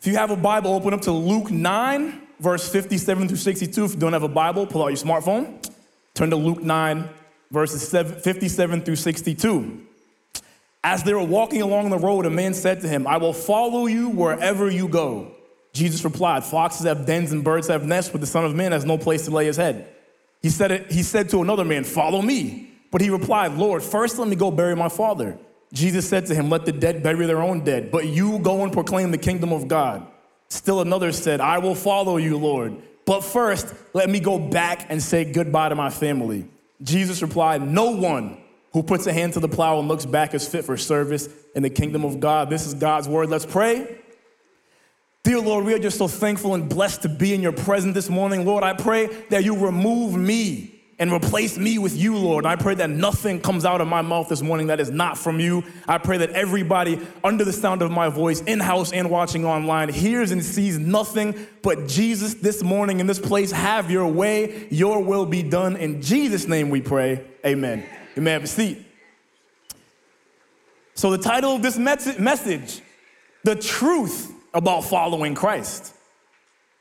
If you have a Bible, open up to Luke 9, verse 57 through 62. If you don't have a Bible, pull out your smartphone. Turn to Luke 9, verses 57 through 62. As they were walking along the road, a man said to him, I will follow you wherever you go. Jesus replied, Foxes have dens and birds have nests, but the Son of Man has no place to lay his head. He said, he said to another man, Follow me. But he replied, Lord, first let me go bury my father. Jesus said to him, Let the dead bury their own dead, but you go and proclaim the kingdom of God. Still another said, I will follow you, Lord. But first, let me go back and say goodbye to my family. Jesus replied, No one who puts a hand to the plow and looks back is fit for service in the kingdom of God. This is God's word. Let's pray. Dear Lord, we are just so thankful and blessed to be in your presence this morning. Lord, I pray that you remove me and replace me with you, Lord. I pray that nothing comes out of my mouth this morning that is not from you. I pray that everybody under the sound of my voice, in house and watching online, hears and sees nothing but Jesus this morning in this place. Have your way, your will be done. In Jesus' name we pray. Amen. You may have a seat. So, the title of this message, The Truth About Following Christ.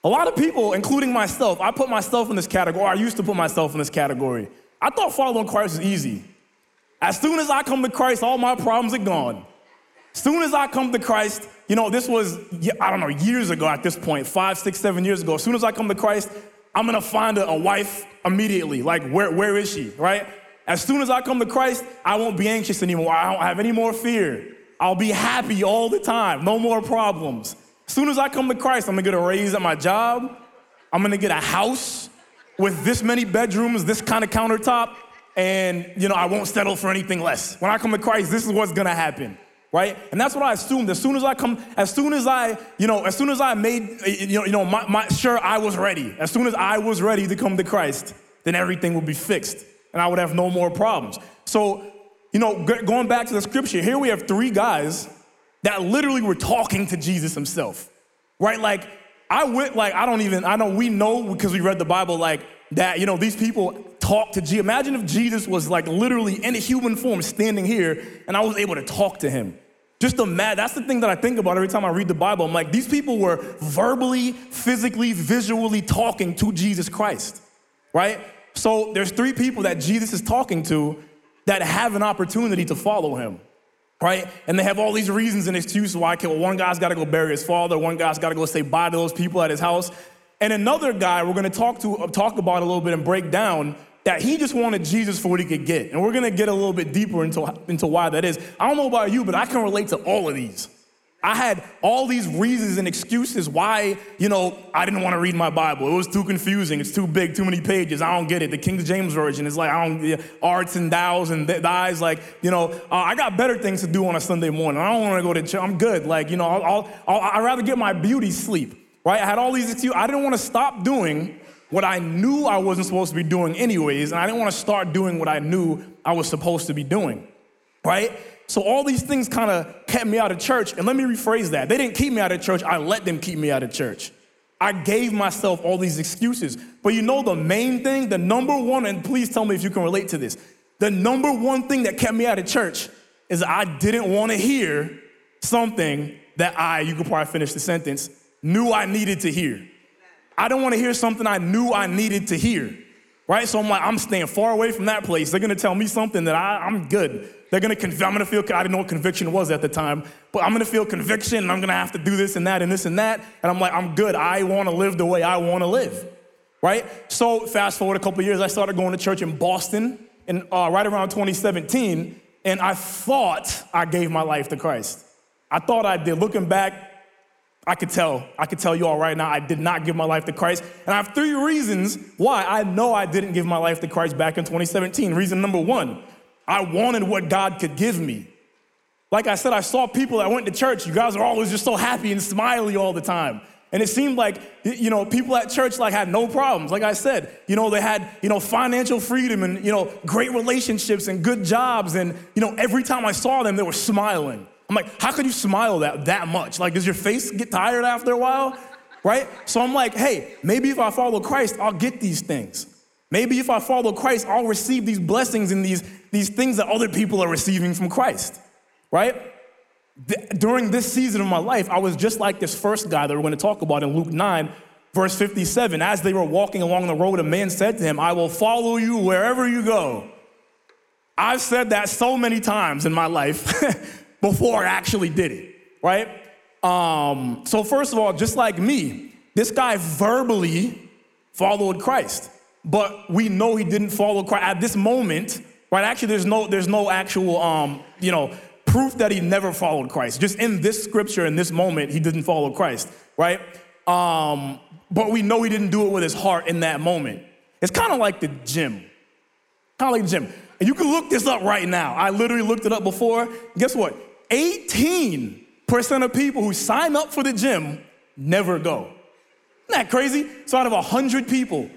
A lot of people, including myself, I put myself in this category, I used to put myself in this category. I thought following Christ was easy. As soon as I come to Christ, all my problems are gone. As soon as I come to Christ, you know, this was, I don't know, years ago at this point, five, six, seven years ago. As soon as I come to Christ, I'm gonna find a, a wife immediately. Like, where, where is she, right? As soon as I come to Christ, I won't be anxious anymore. I don't have any more fear. I'll be happy all the time, no more problems. Soon as I come to Christ, I'm gonna get a raise at my job. I'm gonna get a house with this many bedrooms, this kind of countertop, and you know, I won't settle for anything less. When I come to Christ, this is what's gonna happen. Right? And that's what I assumed. As soon as I come, as soon as I, you know, as soon as I made, you know, you know my, my, sure I was ready. As soon as I was ready to come to Christ, then everything would be fixed and I would have no more problems. So, you know, going back to the scripture, here we have three guys that literally were talking to Jesus himself, right? Like, I went, like, I don't even, I know we know because we read the Bible, like, that, you know, these people talk to Jesus. Imagine if Jesus was like literally in a human form standing here and I was able to talk to him. Just imagine, that's the thing that I think about every time I read the Bible. I'm like, these people were verbally, physically, visually talking to Jesus Christ, right? So there's three people that Jesus is talking to that have an opportunity to follow him right? And they have all these reasons and excuses why. Okay, well, one guy's got to go bury his father. One guy's got to go say bye to those people at his house. And another guy, we're going to talk to talk about a little bit and break down that he just wanted Jesus for what he could get. And we're going to get a little bit deeper into, into why that is. I don't know about you, but I can relate to all of these. I had all these reasons and excuses why, you know, I didn't want to read my Bible. It was too confusing. It's too big, too many pages. I don't get it. The King James Version is like, I don't, arts and thous and thys. Like, you know, uh, I got better things to do on a Sunday morning. I don't want to go to church. I'm good. Like, you know, I'll, I'll, I'd rather get my beauty sleep, right? I had all these excuses. I didn't want to stop doing what I knew I wasn't supposed to be doing anyways, and I didn't want to start doing what I knew I was supposed to be doing, right? So all these things kind of kept me out of church. And let me rephrase that. They didn't keep me out of church, I let them keep me out of church. I gave myself all these excuses. But you know the main thing, the number one, and please tell me if you can relate to this. The number one thing that kept me out of church is I didn't want to hear something that I, you could probably finish the sentence, knew I needed to hear. I don't want to hear something I knew I needed to hear. Right? So I'm like, I'm staying far away from that place. They're gonna tell me something that I, I'm good. They're gonna, conv- I'm gonna feel, I didn't know what conviction was at the time, but I'm gonna feel conviction and I'm gonna have to do this and that and this and that. And I'm like, I'm good. I wanna live the way I wanna live, right? So fast forward a couple years, I started going to church in Boston and uh, right around 2017, and I thought I gave my life to Christ. I thought I did. Looking back, I could tell. I could tell you all right now, I did not give my life to Christ. And I have three reasons why I know I didn't give my life to Christ back in 2017. Reason number one, I wanted what God could give me. Like I said, I saw people that went to church. You guys are always just so happy and smiley all the time. And it seemed like, you know, people at church like had no problems. Like I said, you know, they had, you know, financial freedom and, you know, great relationships and good jobs. And, you know, every time I saw them, they were smiling. I'm like, how could you smile that, that much? Like, does your face get tired after a while? Right? So I'm like, hey, maybe if I follow Christ, I'll get these things. Maybe if I follow Christ, I'll receive these blessings and these, these things that other people are receiving from Christ, right? during this season of my life, I was just like this first guy that we're going to talk about in Luke 9, verse 57. As they were walking along the road, a man said to him, I will follow you wherever you go. I've said that so many times in my life before I actually did it, right? Um, so, first of all, just like me, this guy verbally followed Christ, but we know he didn't follow Christ at this moment, right? Actually, there's no, there's no actual, um, you know, proof that he never followed Christ. Just in this scripture, in this moment, he didn't follow Christ, right? Um, but we know he didn't do it with his heart in that moment. It's kind of like the gym. Kind of like the gym. And you can look this up right now. I literally looked it up before. Guess what? 18% of people who sign up for the gym never go. Isn't that crazy? So out of 100 people,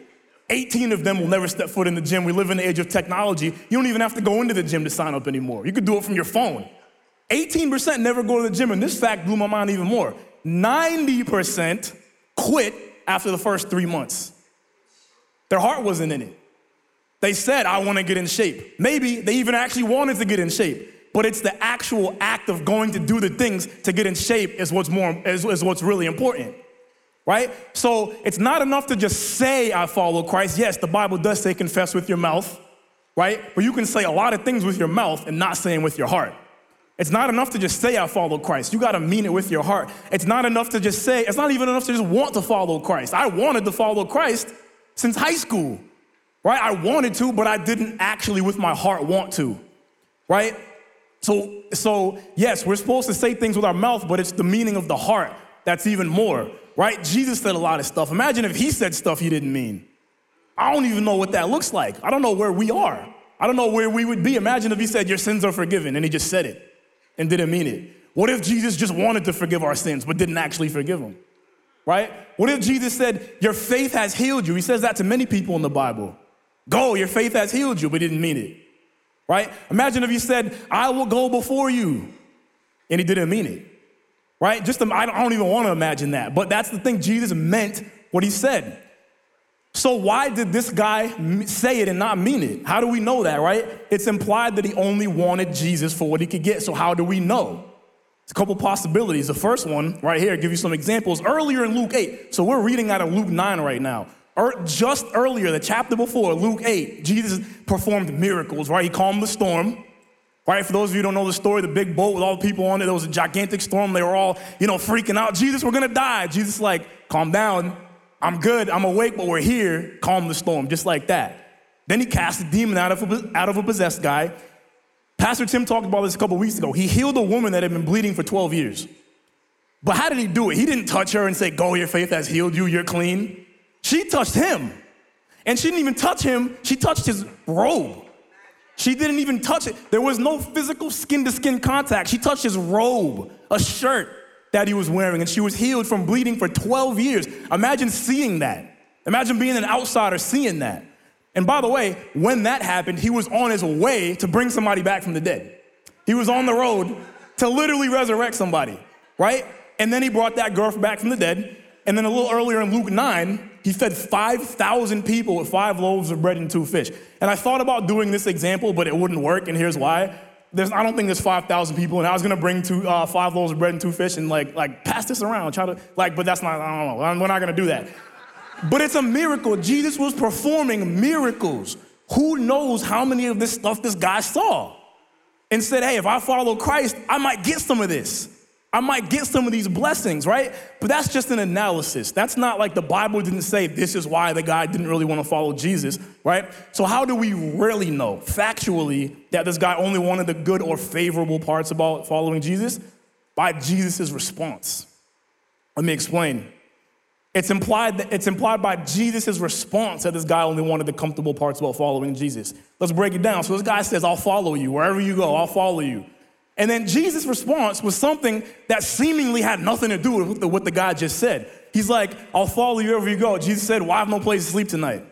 18 of them will never step foot in the gym. We live in the age of technology. You don't even have to go into the gym to sign up anymore. You could do it from your phone. 18% never go to the gym, and this fact blew my mind even more. 90% quit after the first three months. Their heart wasn't in it. They said, I want to get in shape. Maybe they even actually wanted to get in shape, but it's the actual act of going to do the things to get in shape is what's more is, is what's really important. Right? So it's not enough to just say I follow Christ. Yes, the Bible does say confess with your mouth, right? But you can say a lot of things with your mouth and not saying with your heart. It's not enough to just say I follow Christ. You got to mean it with your heart. It's not enough to just say, it's not even enough to just want to follow Christ. I wanted to follow Christ since high school right? I wanted to, but I didn't actually with my heart want to, right? So, so yes, we're supposed to say things with our mouth, but it's the meaning of the heart that's even more, right? Jesus said a lot of stuff. Imagine if he said stuff he didn't mean. I don't even know what that looks like. I don't know where we are. I don't know where we would be. Imagine if he said, Your sins are forgiven, and he just said it and didn't mean it. What if Jesus just wanted to forgive our sins, but didn't actually forgive them? Right? What if Jesus said, Your faith has healed you? He says that to many people in the Bible. Go, your faith has healed you, but he didn't mean it. Right? Imagine if he said, I will go before you, and he didn't mean it. Right? Just, I don't even want to imagine that. But that's the thing, Jesus meant what he said. So, why did this guy say it and not mean it? How do we know that, right? It's implied that he only wanted Jesus for what he could get. So, how do we know? It's a couple possibilities. The first one, right here, I'll give you some examples. Earlier in Luke 8, so we're reading out of Luke 9 right now just earlier, the chapter before, Luke 8, Jesus performed miracles, right? He calmed the storm. Right, for those of you who don't know the story, the big boat with all the people on it, there was a gigantic storm. They were all, you know, freaking out. Jesus, we're gonna die. Jesus, like, calm down. I'm good. I'm awake, but we're here. Calm the storm, just like that. Then he cast a demon out of a, out of a possessed guy. Pastor Tim talked about this a couple weeks ago. He healed a woman that had been bleeding for 12 years. But how did he do it? He didn't touch her and say, Go, your faith has healed you, you're clean. She touched him. And she didn't even touch him, she touched his robe. She didn't even touch it. There was no physical skin to skin contact. She touched his robe, a shirt that he was wearing, and she was healed from bleeding for 12 years. Imagine seeing that. Imagine being an outsider seeing that. And by the way, when that happened, he was on his way to bring somebody back from the dead. He was on the road to literally resurrect somebody, right? And then he brought that girl back from the dead. And then a little earlier in Luke 9, he fed 5,000 people with five loaves of bread and two fish. And I thought about doing this example, but it wouldn't work, and here's why. There's, I don't think there's 5,000 people, and I was gonna bring two, uh, five loaves of bread and two fish and like, like pass this around, try to, like, but that's not, I don't know, we're not gonna do that. But it's a miracle. Jesus was performing miracles. Who knows how many of this stuff this guy saw? And said, hey, if I follow Christ, I might get some of this. I might get some of these blessings, right? But that's just an analysis. That's not like the Bible didn't say this is why the guy didn't really want to follow Jesus, right? So, how do we really know factually that this guy only wanted the good or favorable parts about following Jesus? By Jesus' response. Let me explain. It's implied, that, it's implied by Jesus' response that this guy only wanted the comfortable parts about following Jesus. Let's break it down. So, this guy says, I'll follow you. Wherever you go, I'll follow you. And then Jesus' response was something that seemingly had nothing to do with what the guy just said. He's like, I'll follow you wherever you go. Jesus said, Well, I have no place to sleep tonight.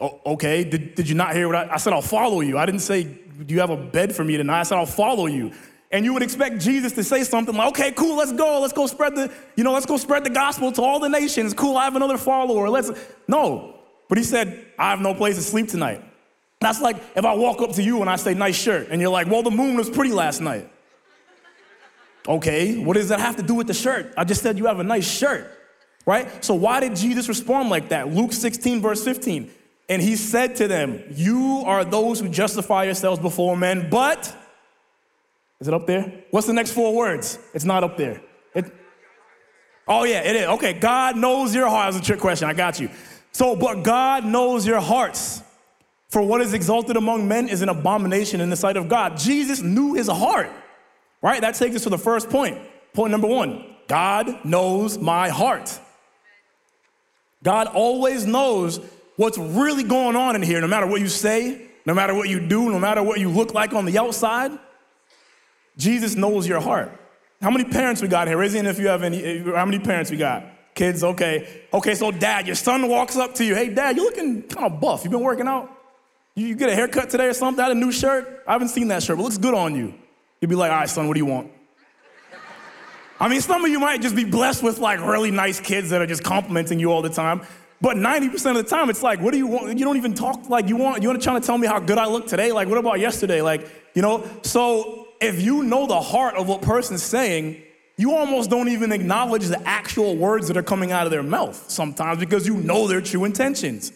Oh, okay, did, did you not hear what I, I said? I'll follow you. I didn't say, Do you have a bed for me tonight? I said, I'll follow you. And you would expect Jesus to say something like, okay, cool, let's go. Let's go spread the, you know, let's go spread the gospel to all the nations. Cool, I have another follower. Let's no. But he said, I have no place to sleep tonight. That's like if I walk up to you and I say, nice shirt, and you're like, well, the moon was pretty last night. Okay, what does that have to do with the shirt? I just said you have a nice shirt, right? So why did Jesus respond like that? Luke 16, verse 15. And he said to them, You are those who justify yourselves before men, but, is it up there? What's the next four words? It's not up there. It, oh, yeah, it is. Okay, God knows your heart. That was a trick question. I got you. So, but God knows your hearts. For what is exalted among men is an abomination in the sight of God. Jesus knew his heart, right? That takes us to the first point. Point number one God knows my heart. God always knows what's really going on in here, no matter what you say, no matter what you do, no matter what you look like on the outside. Jesus knows your heart. How many parents we got here? Raise your if you have any. How many parents we got? Kids, okay. Okay, so dad, your son walks up to you. Hey, dad, you're looking kind of buff. You've been working out? You get a haircut today or something? I had a new shirt. I haven't seen that shirt, but looks good on you. You'd be like, all right, son, what do you want? I mean, some of you might just be blessed with like really nice kids that are just complimenting you all the time. But 90% of the time, it's like, what do you want? You don't even talk like you want. You want to try to tell me how good I look today? Like, what about yesterday? Like, you know? So if you know the heart of what person's saying, you almost don't even acknowledge the actual words that are coming out of their mouth sometimes because you know their true intentions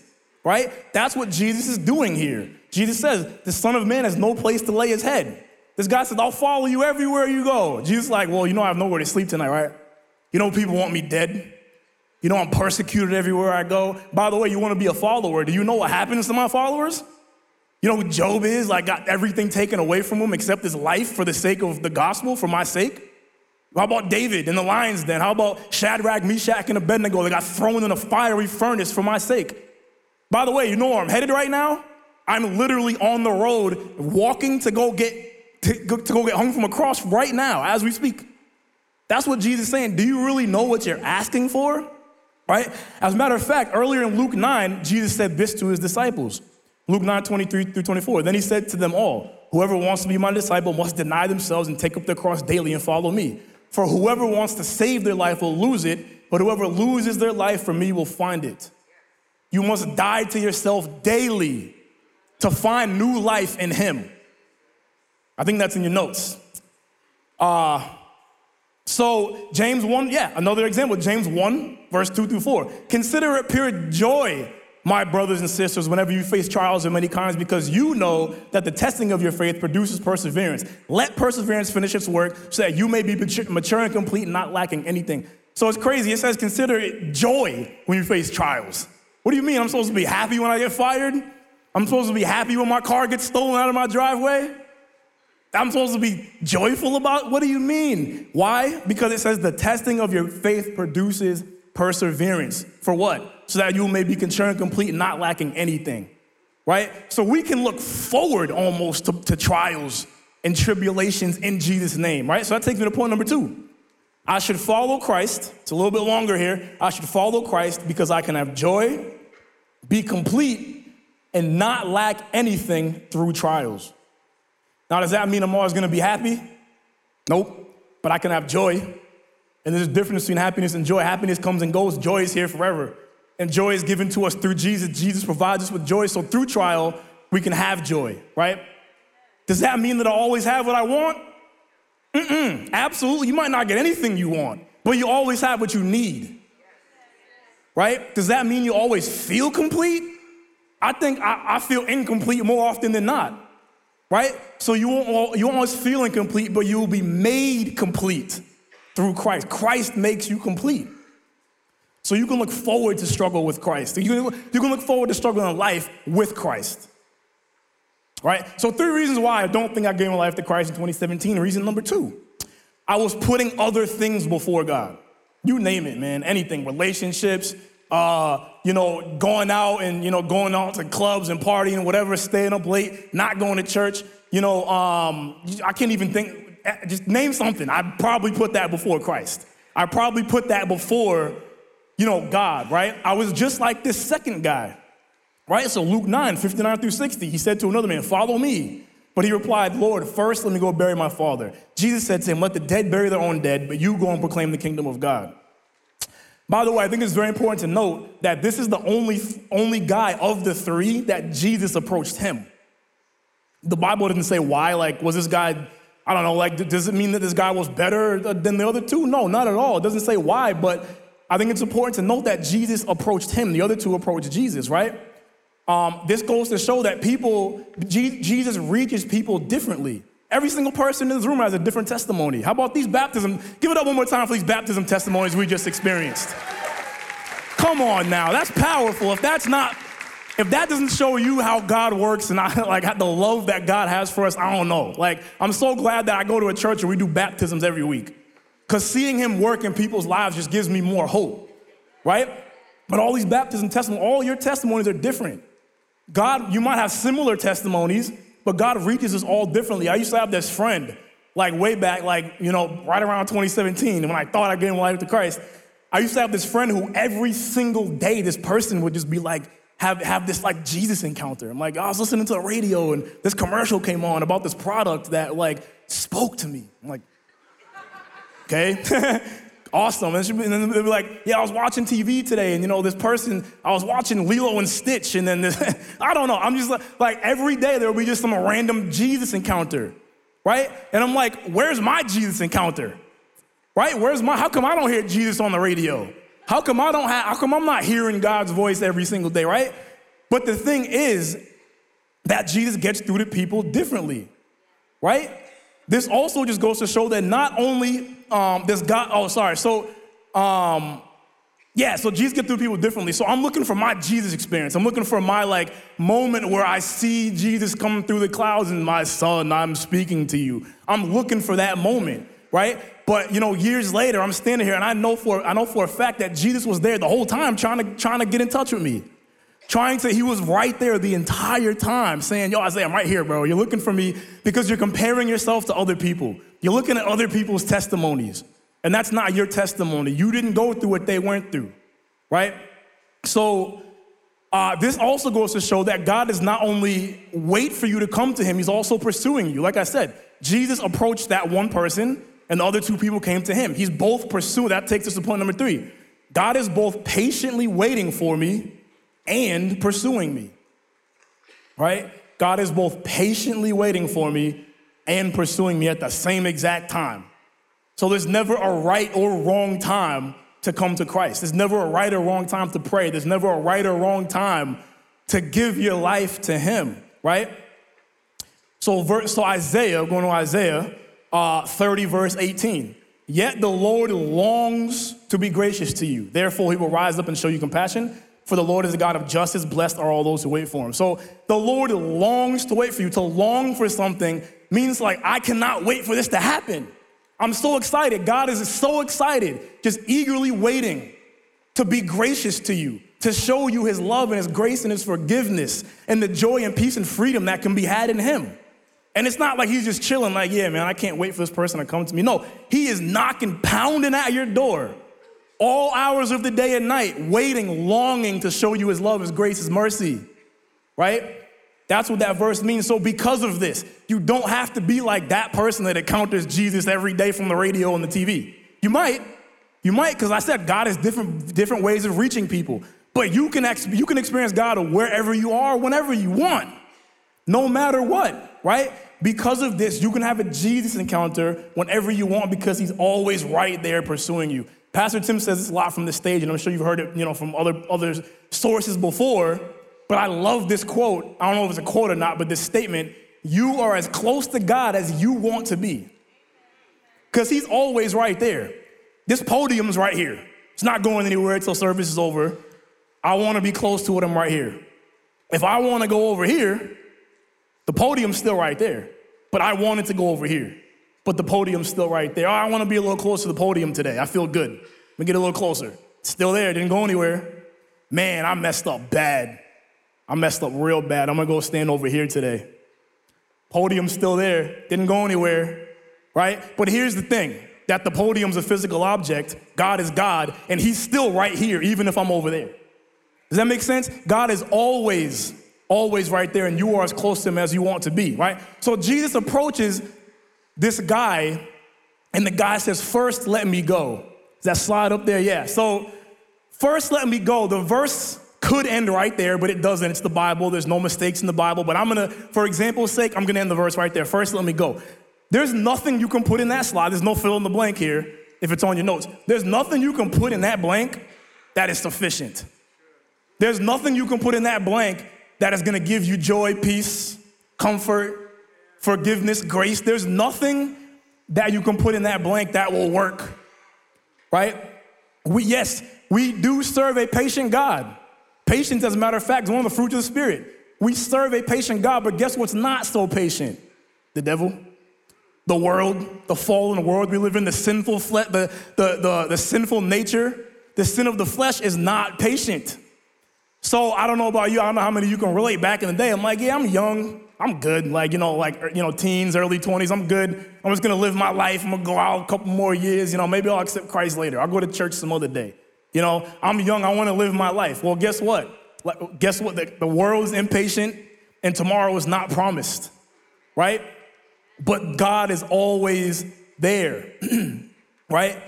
right? That's what Jesus is doing here. Jesus says, The Son of Man has no place to lay his head. This guy says, I'll follow you everywhere you go. Jesus like, Well, you know, I have nowhere to sleep tonight, right? You know, people want me dead. You know, I'm persecuted everywhere I go. By the way, you want to be a follower. Do you know what happens to my followers? You know who Job is? Like, got everything taken away from him except his life for the sake of the gospel, for my sake. How about David in the lion's den? How about Shadrach, Meshach, and Abednego? They got thrown in a fiery furnace for my sake. By the way, you know where I'm headed right now? I'm literally on the road walking to go get to, to go get hung from a cross right now as we speak. That's what Jesus is saying. Do you really know what you're asking for? Right? As a matter of fact, earlier in Luke 9, Jesus said this to his disciples. Luke 9, 23 through 24. Then he said to them all, Whoever wants to be my disciple must deny themselves and take up their cross daily and follow me. For whoever wants to save their life will lose it, but whoever loses their life for me will find it. You must die to yourself daily to find new life in Him. I think that's in your notes. Uh, so, James 1, yeah, another example, James 1, verse 2 through 4. Consider it pure joy, my brothers and sisters, whenever you face trials of many kinds, because you know that the testing of your faith produces perseverance. Let perseverance finish its work so that you may be mature and complete, not lacking anything. So it's crazy. It says, consider it joy when you face trials. What do you mean? I'm supposed to be happy when I get fired? I'm supposed to be happy when my car gets stolen out of my driveway? I'm supposed to be joyful about what do you mean? Why? Because it says the testing of your faith produces perseverance. For what? So that you may be concerned, complete, not lacking anything. Right? So we can look forward almost to, to trials and tribulations in Jesus' name, right? So that takes me to point number two. I should follow Christ. It's a little bit longer here. I should follow Christ because I can have joy, be complete, and not lack anything through trials. Now, does that mean I'm always gonna be happy? Nope. But I can have joy. And there's a difference between happiness and joy. Happiness comes and goes, joy is here forever. And joy is given to us through Jesus. Jesus provides us with joy. So through trial, we can have joy, right? Does that mean that I always have what I want? Mm-mm, absolutely. You might not get anything you want, but you always have what you need. Right? Does that mean you always feel complete? I think I, I feel incomplete more often than not. Right? So you won't, you won't always feel incomplete, but you will be made complete through Christ. Christ makes you complete. So you can look forward to struggle with Christ. You can, you can look forward to struggle in life with Christ. Right? So, three reasons why I don't think I gave my life to Christ in 2017. Reason number two, I was putting other things before God. You name it, man. Anything, relationships, uh, you know, going out and, you know, going out to clubs and partying, whatever, staying up late, not going to church. You know, um, I can't even think, eh, just name something. I probably put that before Christ. I probably put that before, you know, God, right? I was just like this second guy. Right? So Luke 9, 59 through 60, he said to another man, Follow me. But he replied, Lord, first let me go bury my father. Jesus said to him, Let the dead bury their own dead, but you go and proclaim the kingdom of God. By the way, I think it's very important to note that this is the only, only guy of the three that Jesus approached him. The Bible doesn't say why. Like, was this guy I don't know, like, does it mean that this guy was better uh, than the other two? No, not at all. It doesn't say why, but I think it's important to note that Jesus approached him. The other two approached Jesus, right? Um, this goes to show that people, Jesus reaches people differently. Every single person in this room has a different testimony. How about these baptism? Give it up one more time for these baptism testimonies we just experienced. Come on now, that's powerful. If that's not if that doesn't show you how God works and I like the love that God has for us, I don't know. Like, I'm so glad that I go to a church where we do baptisms every week. Because seeing him work in people's lives just gives me more hope, right? But all these baptism testimonies, all your testimonies are different. God, you might have similar testimonies, but God reaches us all differently. I used to have this friend, like way back, like, you know, right around 2017, when I thought I'd get my life to Christ. I used to have this friend who every single day, this person would just be like, have, have this like Jesus encounter. I'm like, I was listening to the radio and this commercial came on about this product that like spoke to me. I'm like, okay, awesome. And then they'd be like, yeah, I was watching TV today and you know, this person, I was watching Lilo and Stitch and then this, I don't know. I'm just like, like every day there will be just some random Jesus encounter, right? And I'm like, where's my Jesus encounter? Right? Where's my, how come I don't hear Jesus on the radio? How come I don't have, how come I'm not hearing God's voice every single day, right? But the thing is that Jesus gets through to people differently, right? This also just goes to show that not only um, does God, oh, sorry, so, um, yeah, so Jesus gets through people differently. So I'm looking for my Jesus experience. I'm looking for my like moment where I see Jesus coming through the clouds and my son, I'm speaking to you. I'm looking for that moment, right? But you know, years later, I'm standing here and I know for I know for a fact that Jesus was there the whole time trying to trying to get in touch with me. Trying to, he was right there the entire time saying, Yo, Isaiah, I'm right here, bro. You're looking for me because you're comparing yourself to other people. You're looking at other people's testimonies. And that's not your testimony. You didn't go through what they went through, right? So uh, this also goes to show that God does not only wait for you to come to him, he's also pursuing you. Like I said, Jesus approached that one person and the other two people came to him. He's both pursuing. That takes us to point number three. God is both patiently waiting for me and pursuing me. Right? God is both patiently waiting for me and pursuing me at the same exact time. So there's never a right or wrong time to come to Christ. There's never a right or wrong time to pray. There's never a right or wrong time to give your life to Him, right? So, so Isaiah, going to Isaiah, uh, 30, verse 18. Yet the Lord longs to be gracious to you. Therefore, he will rise up and show you compassion. For the Lord is a God of justice. Blessed are all those who wait for him. So the Lord longs to wait for you. To long for something means like, I cannot wait for this to happen. I'm so excited. God is so excited, just eagerly waiting to be gracious to you, to show you his love and his grace and his forgiveness and the joy and peace and freedom that can be had in him. And it's not like he's just chilling, like, yeah, man, I can't wait for this person to come to me. No, he is knocking, pounding at your door all hours of the day and night, waiting, longing to show you his love, his grace, his mercy, right? That's what that verse means. So, because of this, you don't have to be like that person that encounters Jesus every day from the radio and the TV. You might, you might, because I said God has different, different ways of reaching people. But you can, ex- you can experience God wherever you are, whenever you want, no matter what, right? because of this, you can have a Jesus encounter whenever you want because he's always right there pursuing you. Pastor Tim says this a lot from the stage, and I'm sure you've heard it, you know, from other, other sources before. But I love this quote. I don't know if it's a quote or not, but this statement you are as close to God as you want to be. Because he's always right there. This podium's right here. It's not going anywhere until service is over. I want to be close to it, I'm right here. If I want to go over here, the podium's still right there, but I wanted to go over here. But the podium's still right there. Oh, I want to be a little closer to the podium today. I feel good. Let me get a little closer. still there, didn't go anywhere. Man, I messed up bad. I messed up real bad. I'm gonna go stand over here today. Podium's still there, didn't go anywhere, right? But here's the thing that the podium's a physical object, God is God, and He's still right here, even if I'm over there. Does that make sense? God is always always right there, and you are as close to him as you want to be, right? So Jesus approaches this guy, and the guy says, First, let me go. Does that slide up there? Yeah. So, first, let me go. The verse could end right there, but it doesn't. It's the Bible. There's no mistakes in the Bible. But I'm gonna, for example's sake, I'm gonna end the verse right there. First, let me go. There's nothing you can put in that slide. There's no fill in the blank here if it's on your notes. There's nothing you can put in that blank that is sufficient. There's nothing you can put in that blank that is gonna give you joy, peace, comfort, forgiveness, grace. There's nothing that you can put in that blank that will work, right? We, yes, we do serve a patient God. Patience, as a matter of fact, is one of the fruits of the Spirit. We serve a patient God, but guess what's not so patient? The devil, the world, the fallen world we live in, the sinful flesh, the, the, the, the sinful nature, the sin of the flesh is not patient. So I don't know about you. I don't know how many of you can relate. Back in the day, I'm like, yeah, I'm young. I'm good. Like, you know, like, you know, teens, early 20s, I'm good. I'm just gonna live my life. I'm gonna go out a couple more years. You know, maybe I'll accept Christ later. I'll go to church some other day. You know, I'm young. I wanna live my life. Well, guess what? Like, Guess what? The, the world is impatient and tomorrow is not promised, right? But God is always there, right?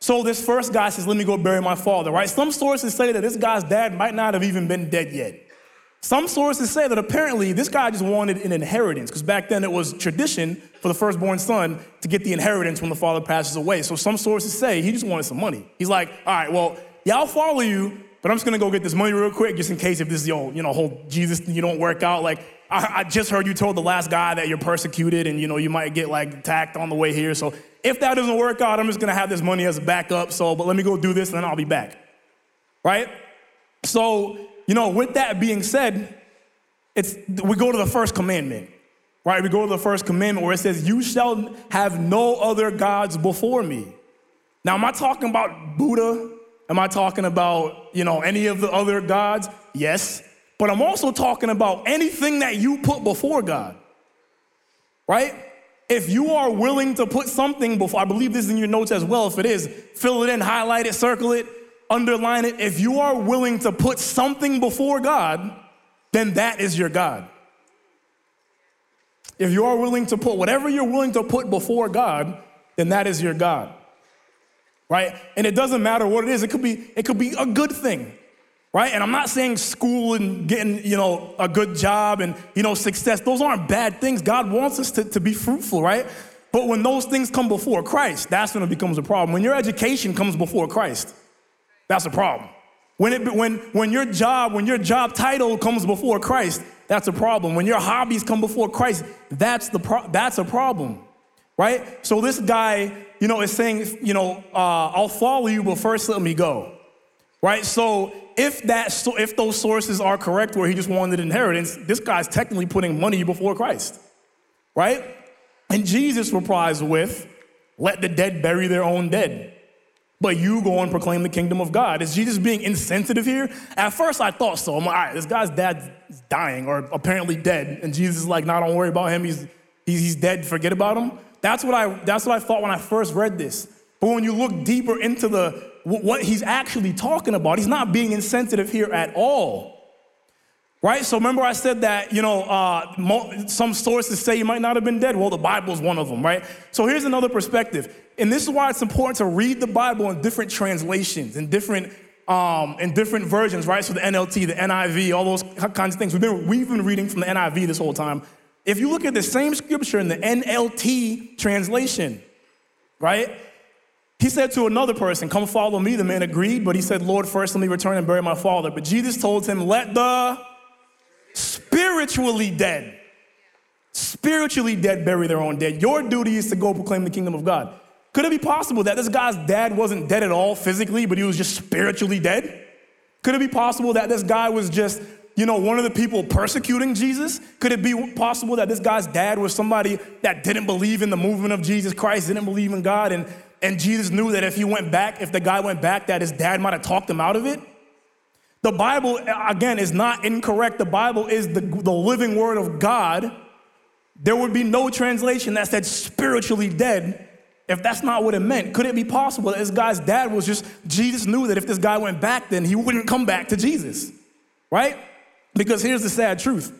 So this first guy says, Let me go bury my father, right? Some sources say that this guy's dad might not have even been dead yet. Some sources say that apparently this guy just wanted an inheritance, because back then it was tradition for the firstborn son to get the inheritance when the father passes away. So some sources say he just wanted some money. He's like, all right, well, yeah, I'll follow you, but I'm just gonna go get this money real quick, just in case if this is your, you know, whole Jesus thing you don't work out. Like, I, I just heard you told the last guy that you're persecuted and you know you might get like attacked on the way here. So if that doesn't work out, I'm just gonna have this money as a backup. So, but let me go do this and then I'll be back. Right? So, you know, with that being said, it's we go to the first commandment. Right? We go to the first commandment where it says, You shall have no other gods before me. Now, am I talking about Buddha? Am I talking about, you know, any of the other gods? Yes. But I'm also talking about anything that you put before God. Right? If you are willing to put something before, I believe this is in your notes as well. If it is, fill it in, highlight it, circle it, underline it. If you are willing to put something before God, then that is your God. If you are willing to put whatever you're willing to put before God, then that is your God. Right? And it doesn't matter what it is. It could be it could be a good thing right? And I'm not saying school and getting, you know, a good job and, you know, success. Those aren't bad things. God wants us to, to be fruitful, right? But when those things come before Christ, that's when it becomes a problem. When your education comes before Christ, that's a problem. When, it, when, when your job, when your job title comes before Christ, that's a problem. When your hobbies come before Christ, that's, the pro- that's a problem, right? So this guy, you know, is saying, you know, uh, I'll follow you, but first let me go, right? So if that if those sources are correct where he just wanted inheritance, this guy's technically putting money before Christ. Right? And Jesus replies with, let the dead bury their own dead. But you go and proclaim the kingdom of God. Is Jesus being insensitive here? At first I thought so. I'm like, all right, this guy's dad's dying or apparently dead. And Jesus is like, no, don't worry about him. He's, he's dead, forget about him. That's what, I, that's what I thought when I first read this. But when you look deeper into the what he's actually talking about. He's not being insensitive here at all. Right? So remember I said that, you know, uh, some sources say he might not have been dead. Well, the Bible is one of them, right? So here's another perspective. And this is why it's important to read the Bible in different translations, in different, um, in different versions, right? So the NLT, the NIV, all those kinds of things. We've been, we've been reading from the NIV this whole time. If you look at the same scripture in the NLT translation, right? He said to another person, Come follow me. The man agreed, but he said, Lord, first let me return and bury my father. But Jesus told him, Let the spiritually dead, spiritually dead bury their own dead. Your duty is to go proclaim the kingdom of God. Could it be possible that this guy's dad wasn't dead at all physically, but he was just spiritually dead? Could it be possible that this guy was just, you know, one of the people persecuting Jesus? Could it be possible that this guy's dad was somebody that didn't believe in the movement of Jesus Christ, didn't believe in God, and and Jesus knew that if he went back, if the guy went back, that his dad might have talked him out of it. The Bible, again, is not incorrect. The Bible is the, the living word of God. There would be no translation that said spiritually dead if that's not what it meant. Could it be possible that this guy's dad was just, Jesus knew that if this guy went back, then he wouldn't come back to Jesus, right? Because here's the sad truth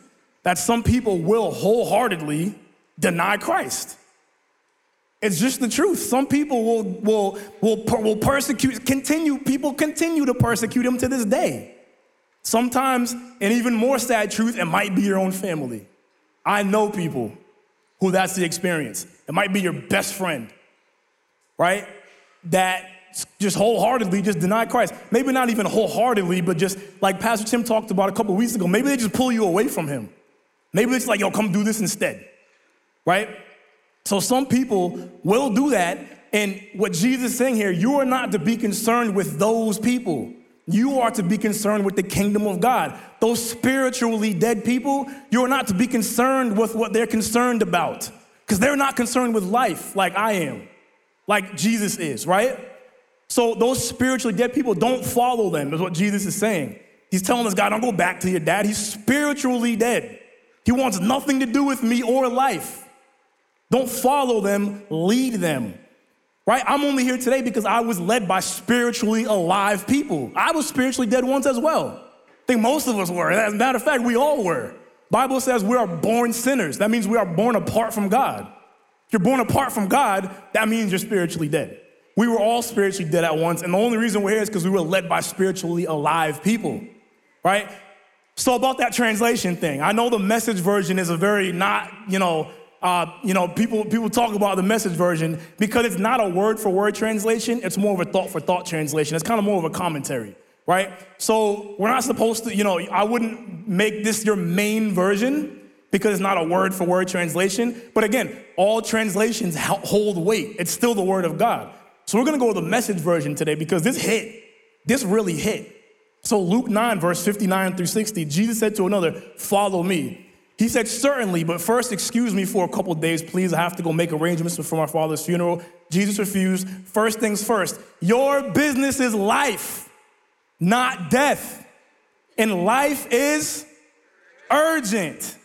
that some people will wholeheartedly deny Christ. It's just the truth. Some people will, will, will, will persecute, continue, people continue to persecute him to this day. Sometimes, an even more sad truth, it might be your own family. I know people who that's the experience. It might be your best friend, right? That just wholeheartedly just deny Christ. Maybe not even wholeheartedly, but just like Pastor Tim talked about a couple weeks ago, maybe they just pull you away from him. Maybe it's like, yo, come do this instead, right? So some people will do that. And what Jesus is saying here, you are not to be concerned with those people. You are to be concerned with the kingdom of God. Those spiritually dead people, you are not to be concerned with what they're concerned about because they're not concerned with life like I am, like Jesus is, right? So those spiritually dead people, don't follow them, is what Jesus is saying. He's telling this guy, don't go back to your dad. He's spiritually dead. He wants nothing to do with me or life. Don't follow them, lead them. Right? I'm only here today because I was led by spiritually alive people. I was spiritually dead once as well. I think most of us were. As a matter of fact, we all were. Bible says we are born sinners. That means we are born apart from God. If you're born apart from God, that means you're spiritually dead. We were all spiritually dead at once, and the only reason we're here is because we were led by spiritually alive people, right? So about that translation thing, I know the message version is a very not, you know, uh, you know, people people talk about the message version because it's not a word for word translation. It's more of a thought for thought translation. It's kind of more of a commentary, right? So we're not supposed to, you know, I wouldn't make this your main version because it's not a word for word translation. But again, all translations hold weight. It's still the word of God. So we're gonna go with the message version today because this hit, this really hit. So Luke 9, verse 59 through 60, Jesus said to another, Follow me. He said, Certainly, but first excuse me for a couple days, please. I have to go make arrangements for my father's funeral. Jesus refused. First things first, your business is life, not death. And life is urgent.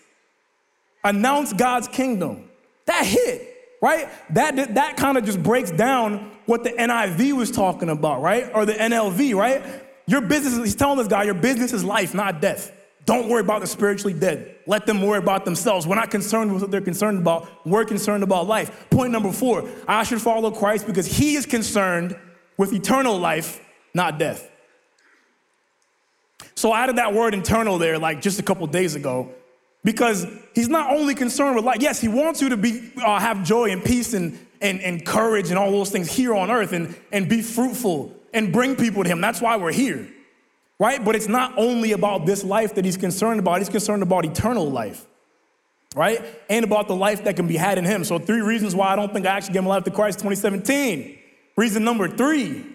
Announce God's kingdom. That hit, right? That, that kind of just breaks down what the NIV was talking about, right? Or the NLV, right? Your business, he's telling this guy, your business is life, not death. Don't worry about the spiritually dead. Let them worry about themselves. We're not concerned with what they're concerned about. We're concerned about life. Point number four I should follow Christ because he is concerned with eternal life, not death. So I added that word internal there like just a couple days ago because he's not only concerned with life. Yes, he wants you to be, uh, have joy and peace and, and, and courage and all those things here on earth and, and be fruitful and bring people to Him. That's why we're here, right? But it's not only about this life that He's concerned about, He's concerned about eternal life, right? And about the life that can be had in Him. So, three reasons why I don't think I actually gave my life to Christ 2017. Reason number three,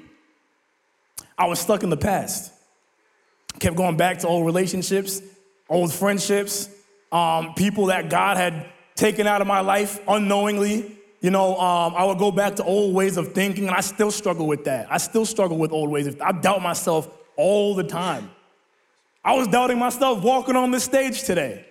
I was stuck in the past. Kept going back to old relationships, old friendships, um, people that God had taken out of my life unknowingly you know, um, I would go back to old ways of thinking, and I still struggle with that. I still struggle with old ways. I doubt myself all the time. I was doubting myself walking on this stage today,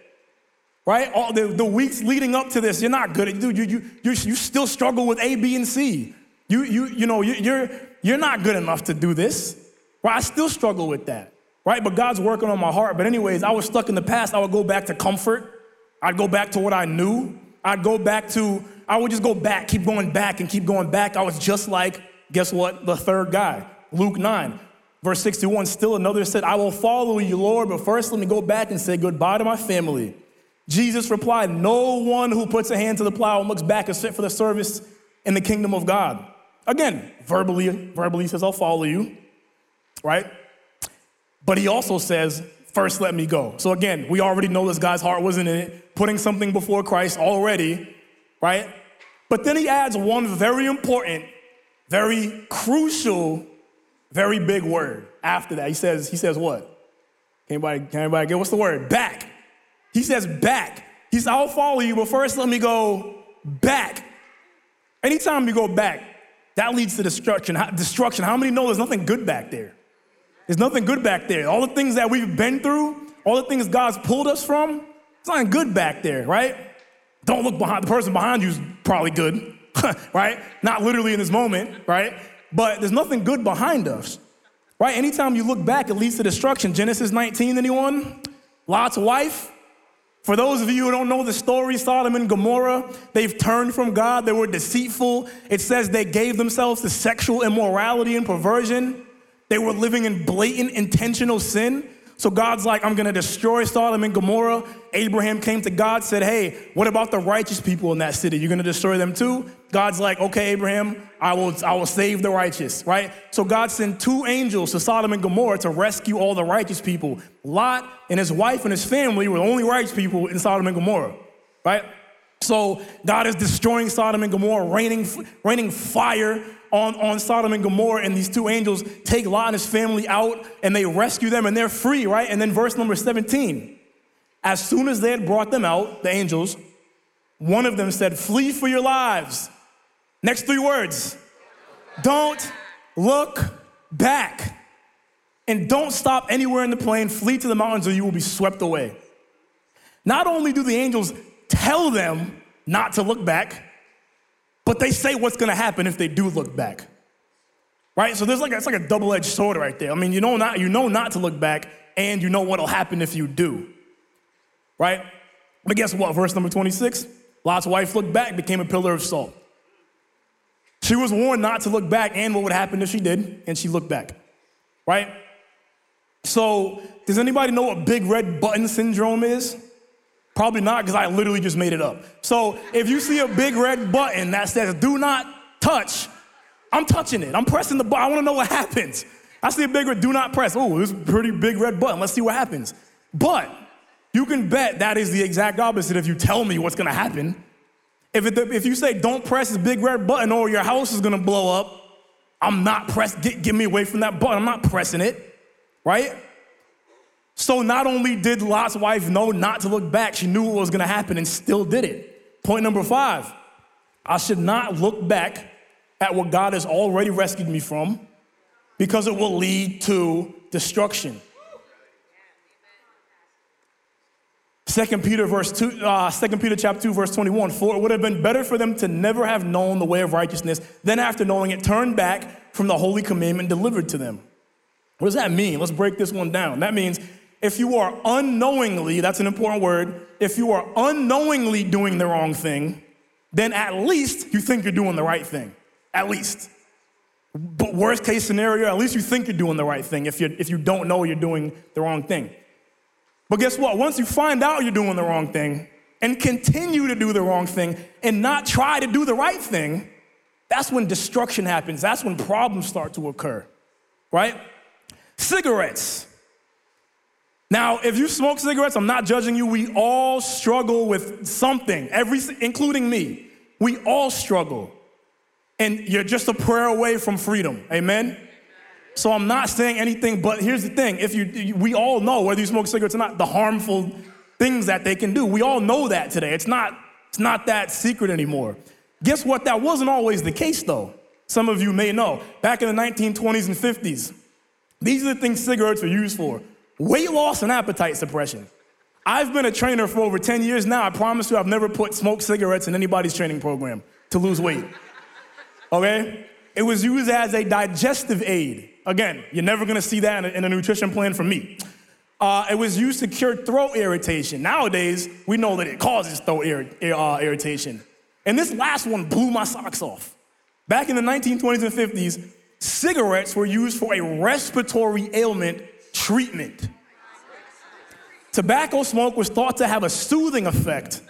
right? All the, the weeks leading up to this, you're not good at, dude. You, you, you, you still struggle with A, B, and C. You, you, you know, you, you're, you're not good enough to do this, right? I still struggle with that, right? But God's working on my heart. But anyways, I was stuck in the past. I would go back to comfort. I'd go back to what I knew. I'd go back to I would just go back, keep going back, and keep going back. I was just like, guess what? The third guy, Luke 9, verse 61. Still another said, I will follow you, Lord, but first let me go back and say goodbye to my family. Jesus replied, No one who puts a hand to the plow and looks back is fit for the service in the kingdom of God. Again, verbally, verbally says, I'll follow you, right? But he also says, First, let me go. So again, we already know this guy's heart wasn't in it, putting something before Christ already right? But then he adds one very important, very crucial, very big word after that. He says, he says what? Can anybody, can anybody get what's the word? Back. He says back. He says, I'll follow you, but first let me go back. Anytime you go back, that leads to destruction. Destruction. How many know there's nothing good back there? There's nothing good back there. All the things that we've been through, all the things God's pulled us from, it's not good back there, right? Don't look behind, the person behind you is probably good, right? Not literally in this moment, right? But there's nothing good behind us, right? Anytime you look back, it leads to destruction. Genesis 19, anyone? Lot's wife. For those of you who don't know the story, Sodom and Gomorrah, they've turned from God. They were deceitful. It says they gave themselves to sexual immorality and perversion. They were living in blatant, intentional sin. So God's like, I'm gonna destroy Sodom and Gomorrah. Abraham came to God, said, Hey, what about the righteous people in that city? You're gonna destroy them too? God's like, Okay, Abraham, I will, I will save the righteous, right? So God sent two angels to Sodom and Gomorrah to rescue all the righteous people. Lot and his wife and his family were the only righteous people in Sodom and Gomorrah, right? So God is destroying Sodom and Gomorrah, raining, raining fire on, on Sodom and Gomorrah, and these two angels take Lot and his family out and they rescue them and they're free, right? And then verse number 17. As soon as they had brought them out, the angels, one of them said, Flee for your lives. Next three words don't look back. And don't stop anywhere in the plain, flee to the mountains, or you will be swept away. Not only do the angels tell them not to look back, but they say what's gonna happen if they do look back. Right? So there's like it's like a double-edged sword right there. I mean, you know not you know not to look back, and you know what'll happen if you do. Right? But guess what? Verse number 26, Lot's wife looked back, became a pillar of salt. She was warned not to look back and what would happen if she did, and she looked back. Right? So, does anybody know what big red button syndrome is? Probably not, because I literally just made it up. So if you see a big red button that says do not touch, I'm touching it. I'm pressing the button. I want to know what happens. I see a big red do not press. Oh, this is a pretty big red button. Let's see what happens. But you can bet that is the exact opposite if you tell me what's going to happen. If, it, if you say don't press this big red button or your house is going to blow up, I'm not pressing. Get, get me away from that button. I'm not pressing it, right? So not only did Lot's wife know not to look back, she knew what was gonna happen and still did it. Point number five I should not look back at what God has already rescued me from because it will lead to destruction. Second Peter verse two, uh, Second Peter chapter two verse twenty-one. For it would have been better for them to never have known the way of righteousness than after knowing it, turn back from the holy commandment delivered to them. What does that mean? Let's break this one down. That means if you are unknowingly, that's an important word, if you are unknowingly doing the wrong thing, then at least you think you're doing the right thing. At least. But worst case scenario, at least you think you're doing the right thing if, you if you don't know you're doing the wrong thing. But guess what? Once you find out you're doing the wrong thing and continue to do the wrong thing and not try to do the right thing, that's when destruction happens. That's when problems start to occur, right? Cigarettes. Now, if you smoke cigarettes, I'm not judging you. We all struggle with something, every, including me. We all struggle. And you're just a prayer away from freedom. Amen? So I'm not saying anything, but here's the thing. If you, we all know, whether you smoke cigarettes or not, the harmful things that they can do. We all know that today. It's not, it's not that secret anymore. Guess what? That wasn't always the case, though. Some of you may know. Back in the 1920s and 50s, these are the things cigarettes were used for weight loss and appetite suppression. I've been a trainer for over 10 years now. I promise you, I've never put smoked cigarettes in anybody's training program to lose weight. Okay? It was used as a digestive aid. Again, you're never gonna see that in a, in a nutrition plan from me. Uh, it was used to cure throat irritation. Nowadays, we know that it causes throat ir- uh, irritation. And this last one blew my socks off. Back in the 1920s and 50s, cigarettes were used for a respiratory ailment treatment. Tobacco smoke was thought to have a soothing effect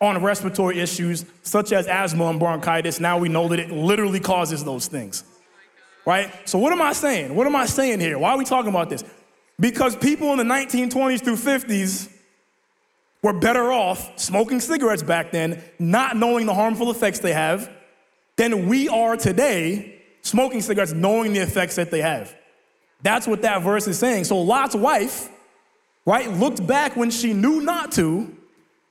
on respiratory issues such as asthma and bronchitis. Now we know that it literally causes those things. Right? So, what am I saying? What am I saying here? Why are we talking about this? Because people in the 1920s through 50s were better off smoking cigarettes back then, not knowing the harmful effects they have, than we are today smoking cigarettes knowing the effects that they have. That's what that verse is saying. So Lot's wife, right, looked back when she knew not to,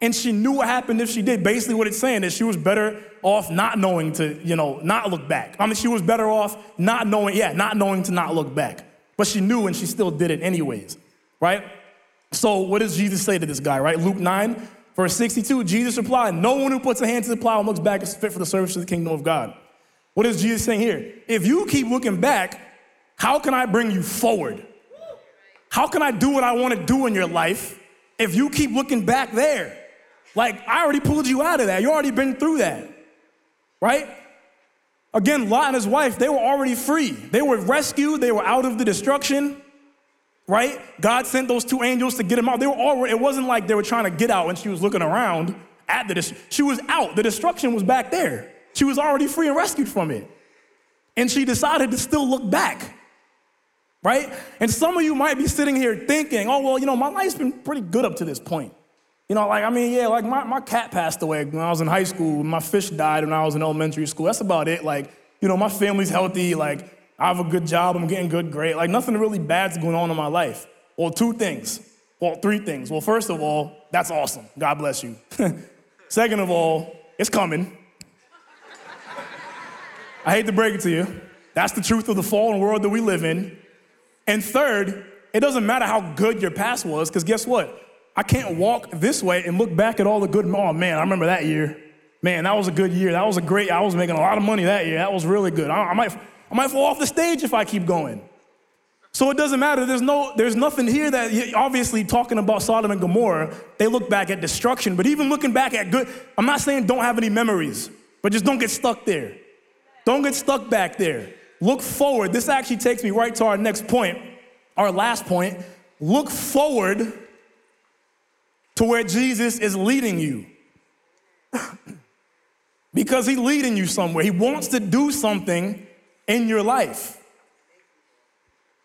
and she knew what happened if she did. Basically, what it's saying is she was better off not knowing to, you know, not look back. I mean, she was better off not knowing, yeah, not knowing to not look back. But she knew and she still did it anyways, right? So what does Jesus say to this guy, right? Luke 9, verse 62, Jesus replied, No one who puts a hand to the plow and looks back is fit for the service of the kingdom of God. What is Jesus saying here? If you keep looking back, how can I bring you forward? How can I do what I want to do in your life if you keep looking back there? Like, I already pulled you out of that. You already been through that, right? Again, Lot and his wife, they were already free. They were rescued, they were out of the destruction. right? God sent those two angels to get him out. They were already, it wasn't like they were trying to get out and she was looking around at the, destruction. she was out. The destruction was back there. She was already free and rescued from it. And she decided to still look back, right? And some of you might be sitting here thinking, oh, well, you know, my life's been pretty good up to this point. You know, like, I mean, yeah, like my, my cat passed away when I was in high school. My fish died when I was in elementary school. That's about it. Like, you know, my family's healthy. Like, I have a good job. I'm getting good grade. Like, nothing really bad's going on in my life. Well, two things. Well, three things. Well, first of all, that's awesome. God bless you. Second of all, it's coming. I hate to break it to you. That's the truth of the fallen world that we live in. And third, it doesn't matter how good your past was, because guess what? I can't walk this way and look back at all the good. Oh man, I remember that year. Man, that was a good year. That was a great. I was making a lot of money that year. That was really good. I, I might, I might fall off the stage if I keep going. So it doesn't matter. There's no, there's nothing here that obviously talking about Sodom and Gomorrah. They look back at destruction, but even looking back at good. I'm not saying don't have any memories, but just don't get stuck there. Don't get stuck back there. Look forward. This actually takes me right to our next point, our last point. Look forward to where Jesus is leading you. because he's leading you somewhere. He wants to do something in your life.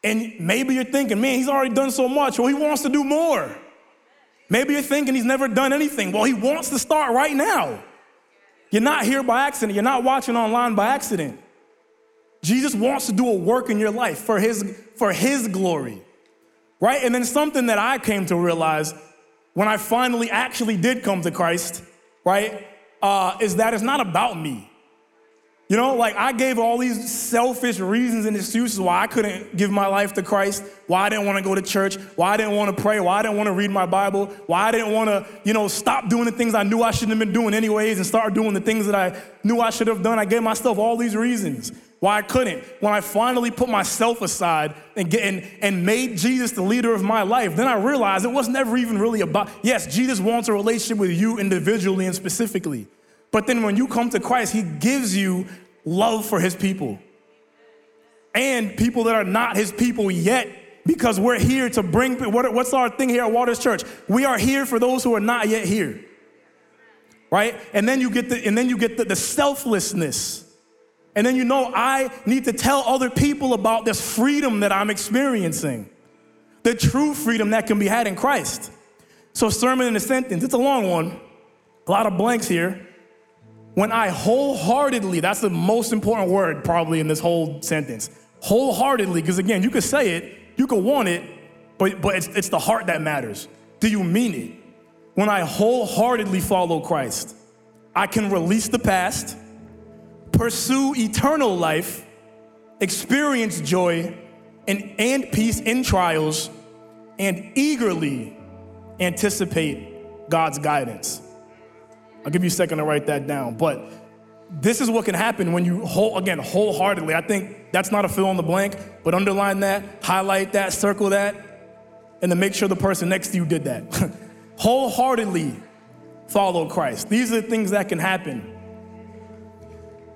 And maybe you're thinking, man, he's already done so much. Well, he wants to do more. Maybe you're thinking he's never done anything. Well, he wants to start right now. You're not here by accident. You're not watching online by accident. Jesus wants to do a work in your life for his, for his glory, right? And then something that I came to realize when I finally actually did come to Christ, right, uh, is that it's not about me. You know, like I gave all these selfish reasons and excuses why I couldn't give my life to Christ, why I didn't want to go to church, why I didn't want to pray, why I didn't want to read my Bible, why I didn't want to, you know, stop doing the things I knew I shouldn't have been doing anyways and start doing the things that I knew I should have done. I gave myself all these reasons why I couldn't. When I finally put myself aside and, get, and, and made Jesus the leader of my life, then I realized it was never even really about, yes, Jesus wants a relationship with you individually and specifically. But then when you come to Christ, He gives you love for His people and people that are not His people yet. Because we're here to bring, what's our thing here at Waters Church? We are here for those who are not yet here. Right? And then you get the, and then you get the, the selflessness and then you know I need to tell other people about this freedom that I'm experiencing, the true freedom that can be had in Christ. So, sermon in a sentence, it's a long one, a lot of blanks here. When I wholeheartedly, that's the most important word probably in this whole sentence, wholeheartedly, because again, you could say it, you could want it, but, but it's, it's the heart that matters. Do you mean it? When I wholeheartedly follow Christ, I can release the past pursue eternal life, experience joy and, and peace in trials, and eagerly anticipate God's guidance. I'll give you a second to write that down. But this is what can happen when you, whole, again, wholeheartedly. I think that's not a fill in the blank, but underline that, highlight that, circle that, and then make sure the person next to you did that. wholeheartedly follow Christ. These are the things that can happen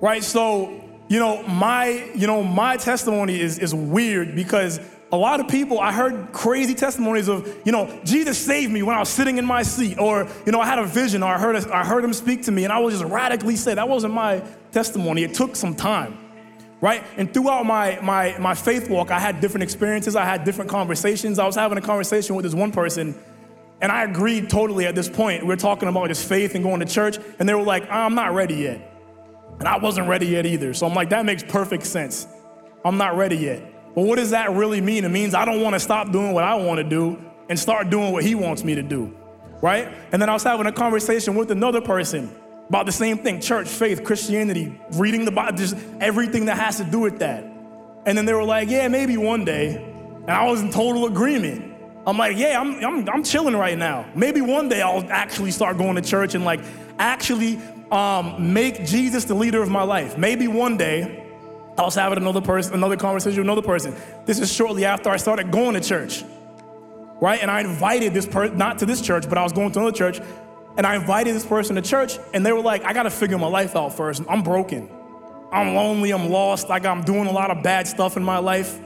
right? So, you know, my, you know, my testimony is, is weird because a lot of people, I heard crazy testimonies of, you know, Jesus saved me when I was sitting in my seat, or, you know, I had a vision, or I heard, I heard him speak to me, and I was just radically say that wasn't my testimony. It took some time, right? And throughout my, my, my faith walk, I had different experiences, I had different conversations. I was having a conversation with this one person, and I agreed totally at this point. We are talking about just faith and going to church, and they were like, I'm not ready yet. And I wasn't ready yet either. So I'm like, that makes perfect sense. I'm not ready yet. But what does that really mean? It means I don't want to stop doing what I want to do and start doing what he wants me to do. Right? And then I was having a conversation with another person about the same thing church, faith, Christianity, reading the Bible, just everything that has to do with that. And then they were like, yeah, maybe one day. And I was in total agreement. I'm like, yeah, I'm, I'm, I'm chilling right now. Maybe one day I'll actually start going to church and like actually um, make Jesus the leader of my life. Maybe one day I was having another person, another conversation with another person. This is shortly after I started going to church, right? And I invited this person, not to this church, but I was going to another church, and I invited this person to church, and they were like, I gotta figure my life out first. I'm broken. I'm lonely, I'm lost, like I'm doing a lot of bad stuff in my life.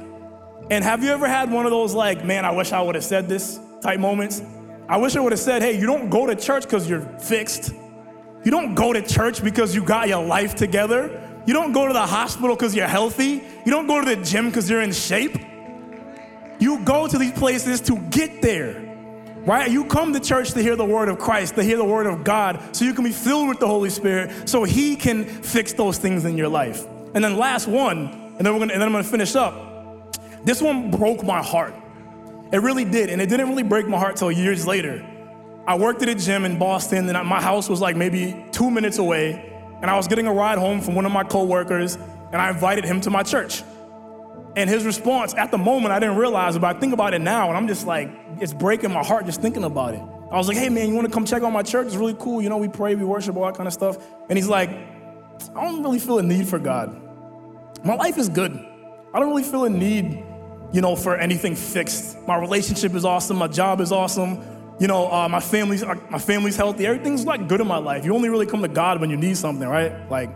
And have you ever had one of those, like, man, I wish I would have said this type moments? I wish I would have said, hey, you don't go to church because you're fixed. You don't go to church because you got your life together. You don't go to the hospital because you're healthy. You don't go to the gym because you're in shape. You go to these places to get there, right? You come to church to hear the word of Christ, to hear the word of God, so you can be filled with the Holy Spirit, so He can fix those things in your life. And then last one, and then we're gonna, and then I'm gonna finish up. This one broke my heart. It really did, and it didn't really break my heart till years later. I worked at a gym in Boston, and my house was like maybe two minutes away. And I was getting a ride home from one of my coworkers, and I invited him to my church. And his response, at the moment, I didn't realize but I think about it now, and I'm just like, it's breaking my heart just thinking about it. I was like, hey man, you wanna come check out my church? It's really cool. You know, we pray, we worship, all that kind of stuff. And he's like, I don't really feel a need for God. My life is good. I don't really feel a need, you know, for anything fixed. My relationship is awesome, my job is awesome, you know, uh, my family's uh, my family's healthy. Everything's like good in my life. You only really come to God when you need something, right? Like,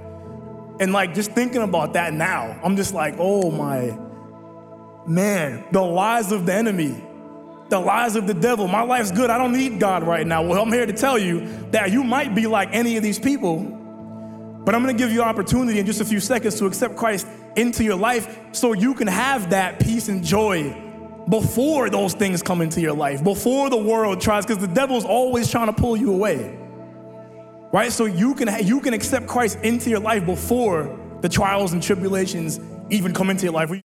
and like just thinking about that now, I'm just like, oh my man, the lies of the enemy, the lies of the devil. My life's good. I don't need God right now. Well, I'm here to tell you that you might be like any of these people, but I'm going to give you an opportunity in just a few seconds to accept Christ into your life so you can have that peace and joy before those things come into your life, before the world tries, because the devil's always trying to pull you away. Right? So you can you can accept Christ into your life before the trials and tribulations even come into your life.